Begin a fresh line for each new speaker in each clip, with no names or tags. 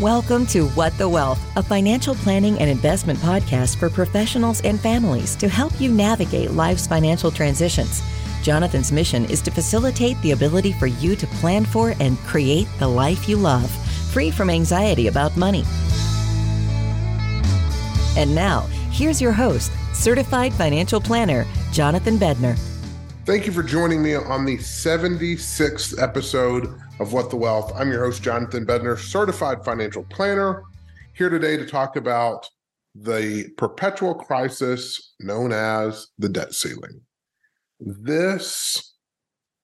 Welcome to What the Wealth, a financial planning and investment podcast for professionals and families to help you navigate life's financial transitions. Jonathan's mission is to facilitate the ability for you to plan for and create the life you love, free from anxiety about money. And now, here's your host, certified financial planner, Jonathan Bednar.
Thank you for joining me on the 76th episode of What the Wealth. I'm your host, Jonathan Bednar, certified financial planner, here today to talk about the perpetual crisis known as the debt ceiling. This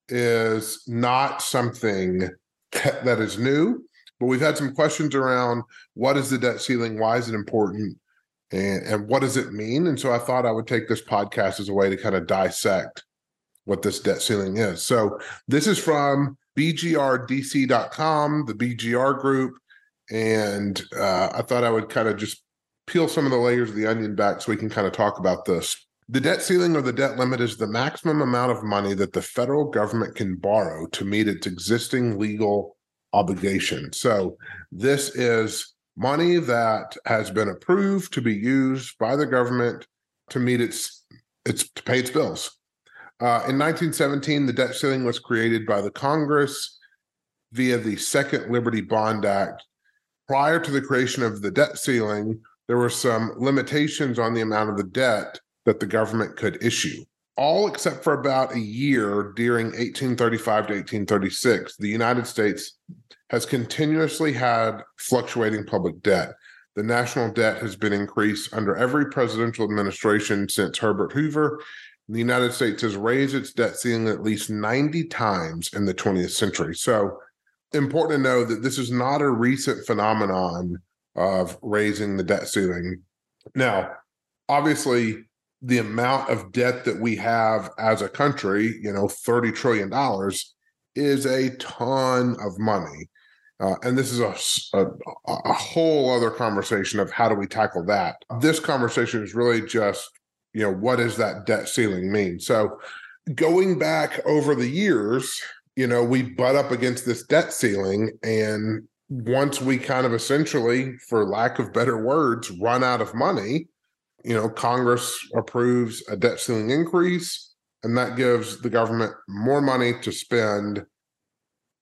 is not something that is new, but we've had some questions around what is the debt ceiling? Why is it important? And, and what does it mean? And so I thought I would take this podcast as a way to kind of dissect what this debt ceiling is. So this is from bgrdc.com, the BGR group. And uh, I thought I would kind of just peel some of the layers of the onion back so we can kind of talk about this. The debt ceiling or the debt limit is the maximum amount of money that the federal government can borrow to meet its existing legal obligation. So this is money that has been approved to be used by the government to meet its its to pay its bills. Uh, in 1917, the debt ceiling was created by the Congress via the Second Liberty Bond Act. Prior to the creation of the debt ceiling, there were some limitations on the amount of the debt that the government could issue. All except for about a year during 1835 to 1836, the United States has continuously had fluctuating public debt. The national debt has been increased under every presidential administration since Herbert Hoover the United States has raised its debt ceiling at least 90 times in the 20th century. So, important to know that this is not a recent phenomenon of raising the debt ceiling. Now, obviously, the amount of debt that we have as a country, you know, $30 trillion, is a ton of money. Uh, and this is a, a, a whole other conversation of how do we tackle that. This conversation is really just you know what does that debt ceiling mean? So going back over the years you know we butt up against this debt ceiling and once we kind of essentially for lack of better words run out of money you know congress approves a debt ceiling increase and that gives the government more money to spend.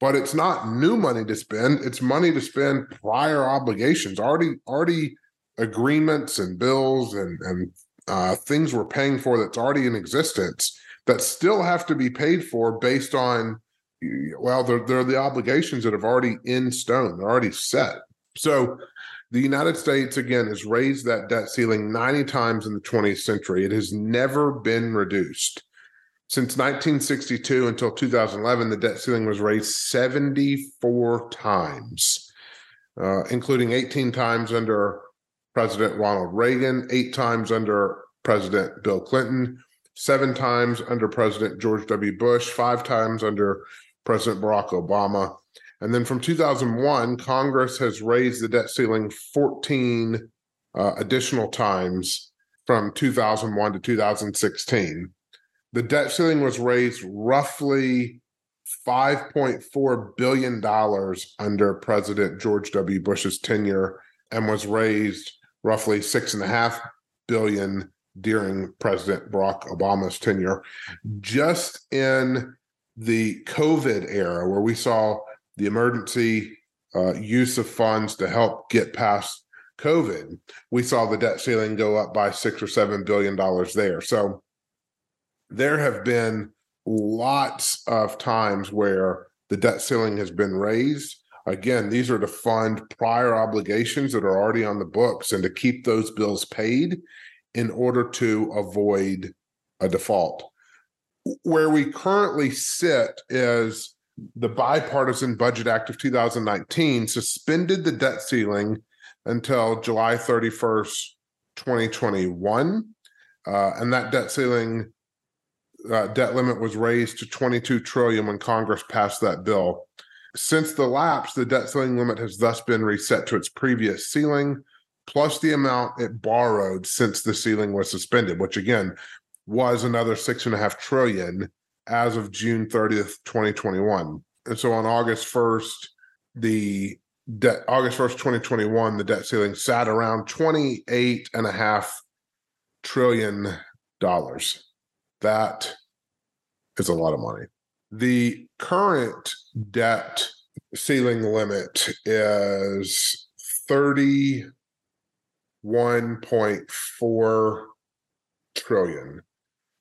But it's not new money to spend it's money to spend prior obligations already already agreements and bills and and uh, things we're paying for that's already in existence that still have to be paid for based on well they're, they're the obligations that have already in stone they're already set. So the united states again has raised that debt ceiling 90 times in the 20th century. It has never been reduced. Since 1962 until 2011 the debt ceiling was raised 74 times uh, including 18 times under President Ronald Reagan, eight times under President Bill Clinton, seven times under President George W. Bush, five times under President Barack Obama. And then from 2001, Congress has raised the debt ceiling 14 uh, additional times from 2001 to 2016. The debt ceiling was raised roughly $5.4 billion under President George W. Bush's tenure and was raised roughly six and a half billion during President Barack Obama's tenure. Just in the COVID era, where we saw the emergency uh, use of funds to help get past COVID, we saw the debt ceiling go up by six or seven billion dollars there. So there have been lots of times where the debt ceiling has been raised Again, these are to fund prior obligations that are already on the books and to keep those bills paid in order to avoid a default. Where we currently sit is the Bipartisan Budget Act of 2019 suspended the debt ceiling until July 31st, 2021. Uh, and that debt ceiling uh, debt limit was raised to 22 trillion when Congress passed that bill. Since the lapse, the debt ceiling limit has thus been reset to its previous ceiling, plus the amount it borrowed since the ceiling was suspended, which again was another six and a half trillion as of June 30th, 2021. And so on August 1st, the debt August 1st, 2021, the debt ceiling sat around 28 and a half trillion dollars. That is a lot of money. The current debt ceiling limit is 31.4 trillion.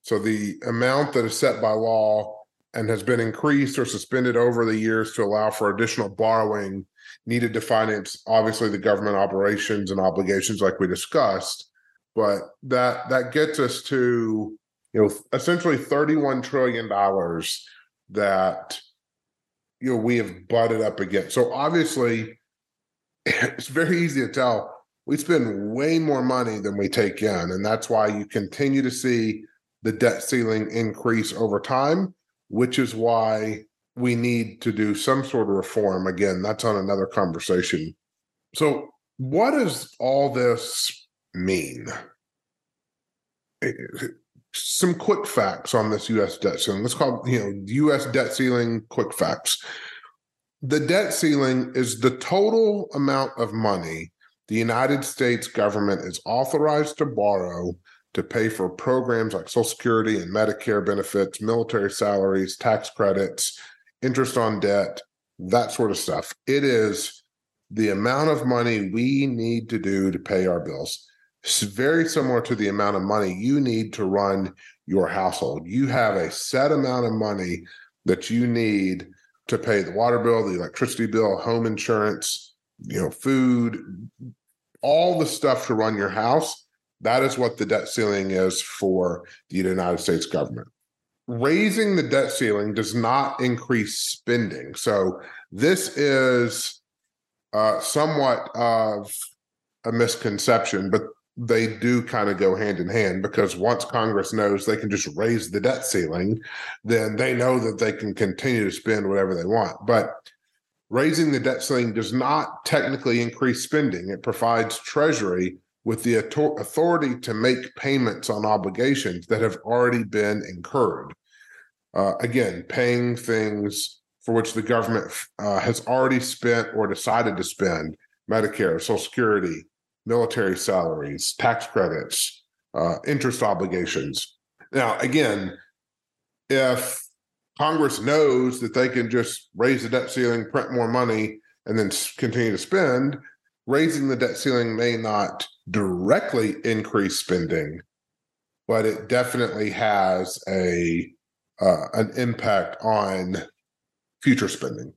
So the amount that is set by law and has been increased or suspended over the years to allow for additional borrowing needed to finance obviously the government operations and obligations like we discussed but that that gets us to you know essentially 31 trillion dollars that you know we have butted up against so obviously it's very easy to tell we spend way more money than we take in and that's why you continue to see the debt ceiling increase over time which is why we need to do some sort of reform. Again, that's on another conversation. So, what does all this mean? Some quick facts on this U.S. debt ceiling. Let's call you know U.S. debt ceiling quick facts. The debt ceiling is the total amount of money the United States government is authorized to borrow to pay for programs like Social Security and Medicare benefits, military salaries, tax credits, interest on debt, that sort of stuff. It is the amount of money we need to do to pay our bills. It's very similar to the amount of money you need to run your household. You have a set amount of money that you need to pay the water bill, the electricity bill, home insurance, you know, food, all the stuff to run your house. That is what the debt ceiling is for the United States government raising the debt ceiling does not increase spending. So this is uh, somewhat of a misconception, but they do kind of go hand in hand because once Congress knows they can just raise the debt ceiling, then they know that they can continue to spend whatever they want. But raising the debt ceiling does not technically increase spending. It provides Treasury with the authority to make payments on obligations that have already been incurred. Uh, again, paying things for which the government uh, has already spent or decided to spend Medicare, Social Security, military salaries, tax credits, uh, interest obligations. Now, again, if Congress knows that they can just raise the debt ceiling, print more money, and then continue to spend, raising the debt ceiling may not directly increase spending, but it definitely has a uh, an impact on future spending.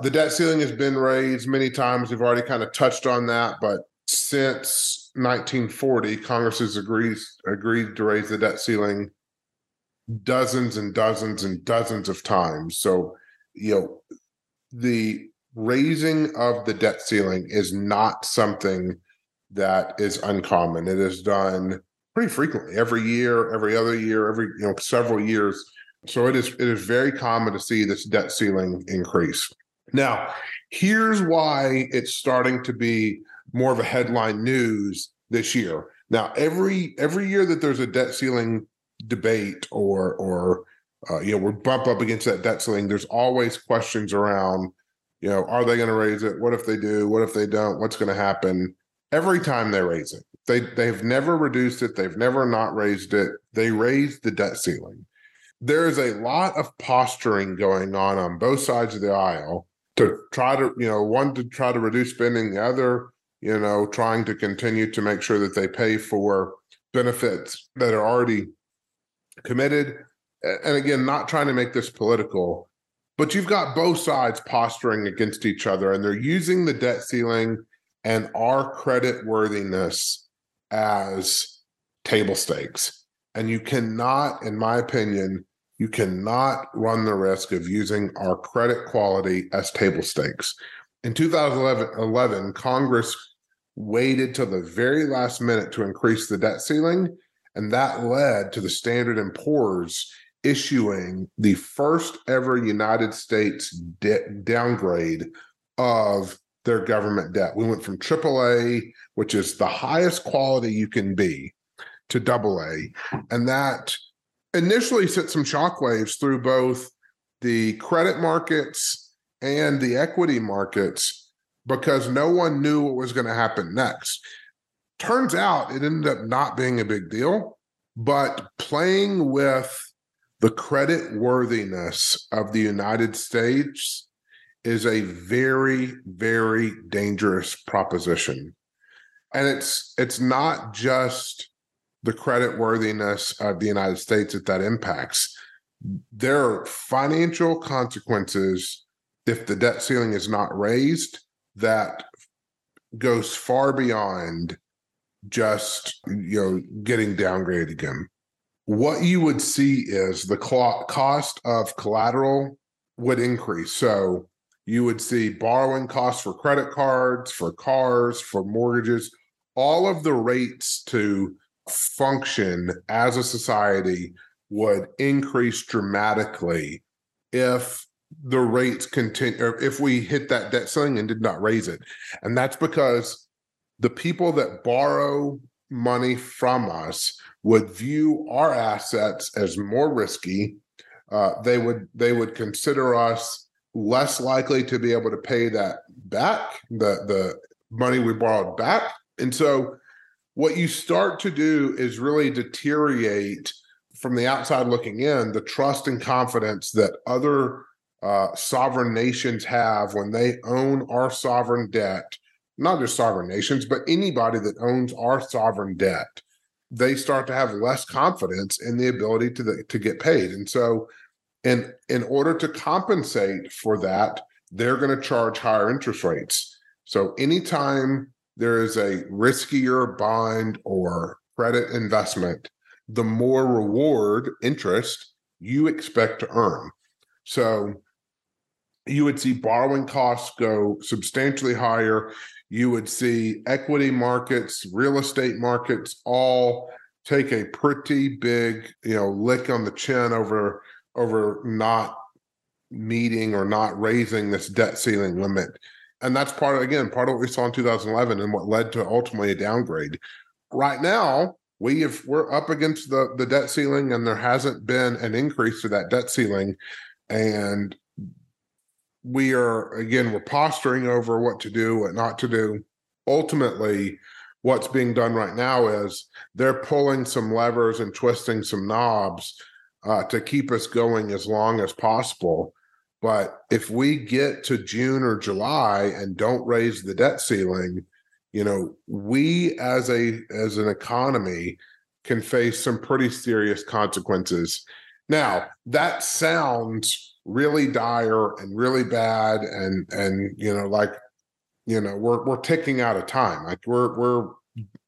The debt ceiling has been raised many times. We've already kind of touched on that, but since 1940, Congress has agreed agreed to raise the debt ceiling dozens and dozens and dozens of times. So, you know, the raising of the debt ceiling is not something that is uncommon. It is done pretty frequently, every year, every other year, every you know several years. So it is it is very common to see this debt ceiling increase. Now, here's why it's starting to be more of a headline news this year. Now, every every year that there's a debt ceiling debate or or uh, you know we're bump up against that debt ceiling, there's always questions around. You know, are they going to raise it? What if they do? What if they don't? What's going to happen? Every time they raise it, they they've never reduced it. They've never not raised it. They raised the debt ceiling. There is a lot of posturing going on on both sides of the aisle to try to you know one to try to reduce spending, the other you know trying to continue to make sure that they pay for benefits that are already committed. And again, not trying to make this political, but you've got both sides posturing against each other, and they're using the debt ceiling and our credit worthiness as table stakes. And you cannot, in my opinion, you cannot run the risk of using our credit quality as table stakes. In 2011, Congress waited till the very last minute to increase the debt ceiling, and that led to the Standard and Poor's issuing the first ever United States debt downgrade of their government debt. We went from AAA, which is the highest quality you can be, to AA. And that initially sent some shockwaves through both the credit markets and the equity markets because no one knew what was going to happen next. Turns out it ended up not being a big deal, but playing with the credit worthiness of the United States is a very, very dangerous proposition. And it's it's not just the credit worthiness of the United States that that impacts. There are financial consequences if the debt ceiling is not raised that goes far beyond just you know getting downgraded again. What you would see is the cost of collateral would increase. So you would see borrowing costs for credit cards, for cars, for mortgages, all of the rates to function as a society would increase dramatically if the rates continue or if we hit that debt ceiling and did not raise it. And that's because the people that borrow money from us would view our assets as more risky. Uh, they would they would consider us less likely to be able to pay that back the the money we borrowed back. And so what you start to do is really deteriorate from the outside looking in the trust and confidence that other uh, sovereign nations have when they own our sovereign debt. Not just sovereign nations but anybody that owns our sovereign debt. They start to have less confidence in the ability to the, to get paid. And so in in order to compensate for that they're going to charge higher interest rates. So anytime there is a riskier bond or credit investment, the more reward interest you expect to earn. So you would see borrowing costs go substantially higher. You would see equity markets, real estate markets all take a pretty big, you know, lick on the chin over over not meeting or not raising this debt ceiling limit and that's part of again part of what we saw in 2011 and what led to ultimately a downgrade. Right now we have we're up against the the debt ceiling and there hasn't been an increase to that debt ceiling. And we are again we're posturing over what to do what not to do. Ultimately what's being done right now is they're pulling some levers and twisting some knobs uh, to keep us going as long as possible but if we get to June or July and don't raise the debt ceiling, you know, we as a as an economy can face some pretty serious consequences. Now, that sounds really dire and really bad and and you know like you know we're we're ticking out of time. Like we're we're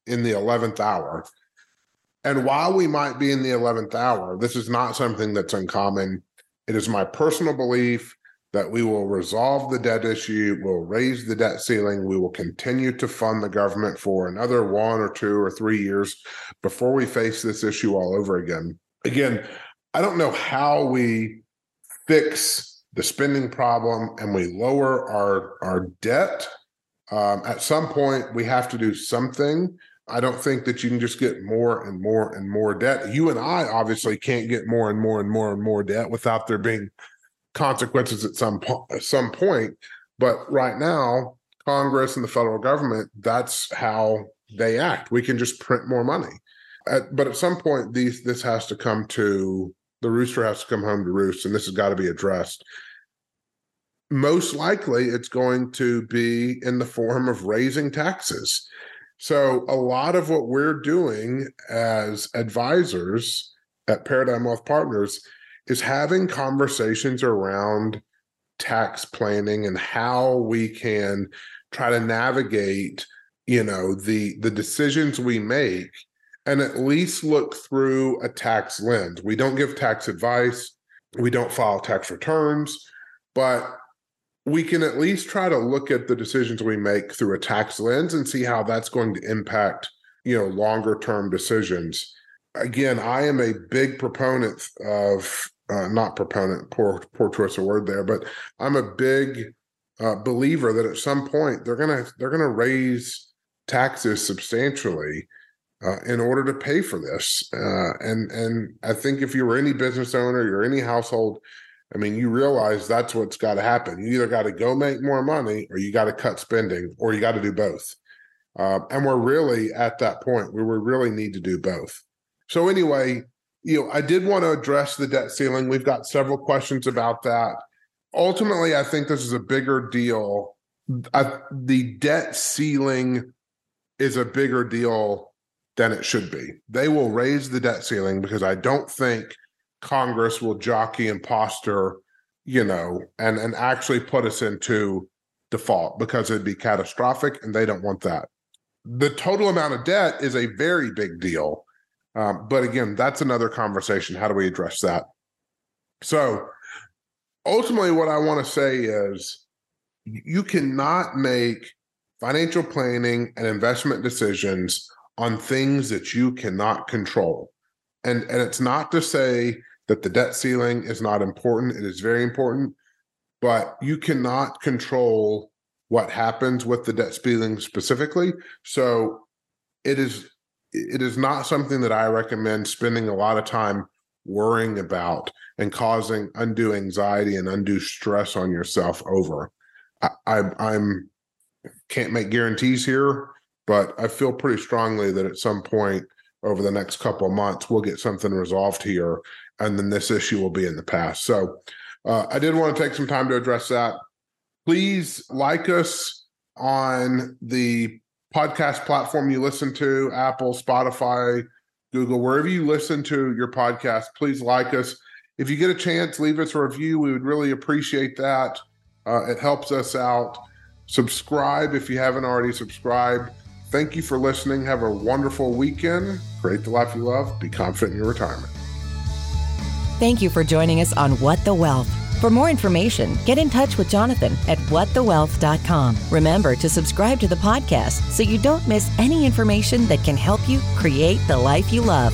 in the 11th hour. And while we might be in the 11th hour, this is not something that's uncommon it is my personal belief that we will resolve the debt issue, we'll raise the debt ceiling, we will continue to fund the government for another one or two or three years before we face this issue all over again. Again, I don't know how we fix the spending problem and we lower our our debt. Um, at some point, we have to do something. I don't think that you can just get more and more and more debt. You and I obviously can't get more and more and more and more debt without there being consequences at some po- some point. But right now, Congress and the federal government, that's how they act. We can just print more money. At, but at some point, these this has to come to the rooster has to come home to roost, and this has got to be addressed. Most likely, it's going to be in the form of raising taxes. So, a lot of what we're doing as advisors at Paradigm Wealth Partners is having conversations around tax planning and how we can try to navigate, you know, the the decisions we make and at least look through a tax lens. We don't give tax advice, we don't file tax returns, but we can at least try to look at the decisions we make through a tax lens and see how that's going to impact you know longer term decisions. Again i am a big proponent of uh, not proponent poor poor choice of word there but i'm a big uh, believer that at some point they're gonna they're gonna raise taxes substantially uh, in order to pay for this. Uh, and and i think if you were any business owner you're any household I mean, you realize that's what's got to happen. You either got to go make more money or you got to cut spending or you got to do both. Uh, and we're really at that point where we really need to do both. So, anyway, you know, I did want to address the debt ceiling. We've got several questions about that. Ultimately, I think this is a bigger deal. I, the debt ceiling is a bigger deal than it should be. They will raise the debt ceiling because I don't think Congress will jockey and posture, you know, and and actually put us into default because it'd be catastrophic, and they don't want that. The total amount of debt is a very big deal, um, but again, that's another conversation. How do we address that? So, ultimately, what I want to say is, you cannot make financial planning and investment decisions on things that you cannot control. And and it's not to say that the debt ceiling is not important. It is very important, but you cannot control what happens with the debt ceiling specifically. So it is it is not something that I recommend spending a lot of time worrying about and causing undue anxiety and undue stress on yourself over. I, I I'm can't make guarantees here, but I feel pretty strongly that at some point over the next couple of months we'll get something resolved here and then this issue will be in the past. So uh, I did want to take some time to address that. Please like us on the podcast platform you listen to Apple, Spotify, Google, wherever you listen to your podcast. Please like us. If you get a chance, leave us a review. We would really appreciate that. Uh, it helps us out. Subscribe if you haven't already subscribed. Thank you for listening. Have a wonderful weekend. Create the life you love. Be confident in your retirement.
Thank you for joining us on What the Wealth. For more information, get in touch with Jonathan at whatthewealth.com. Remember to subscribe to the podcast so you don't miss any information that can help you create the life you love.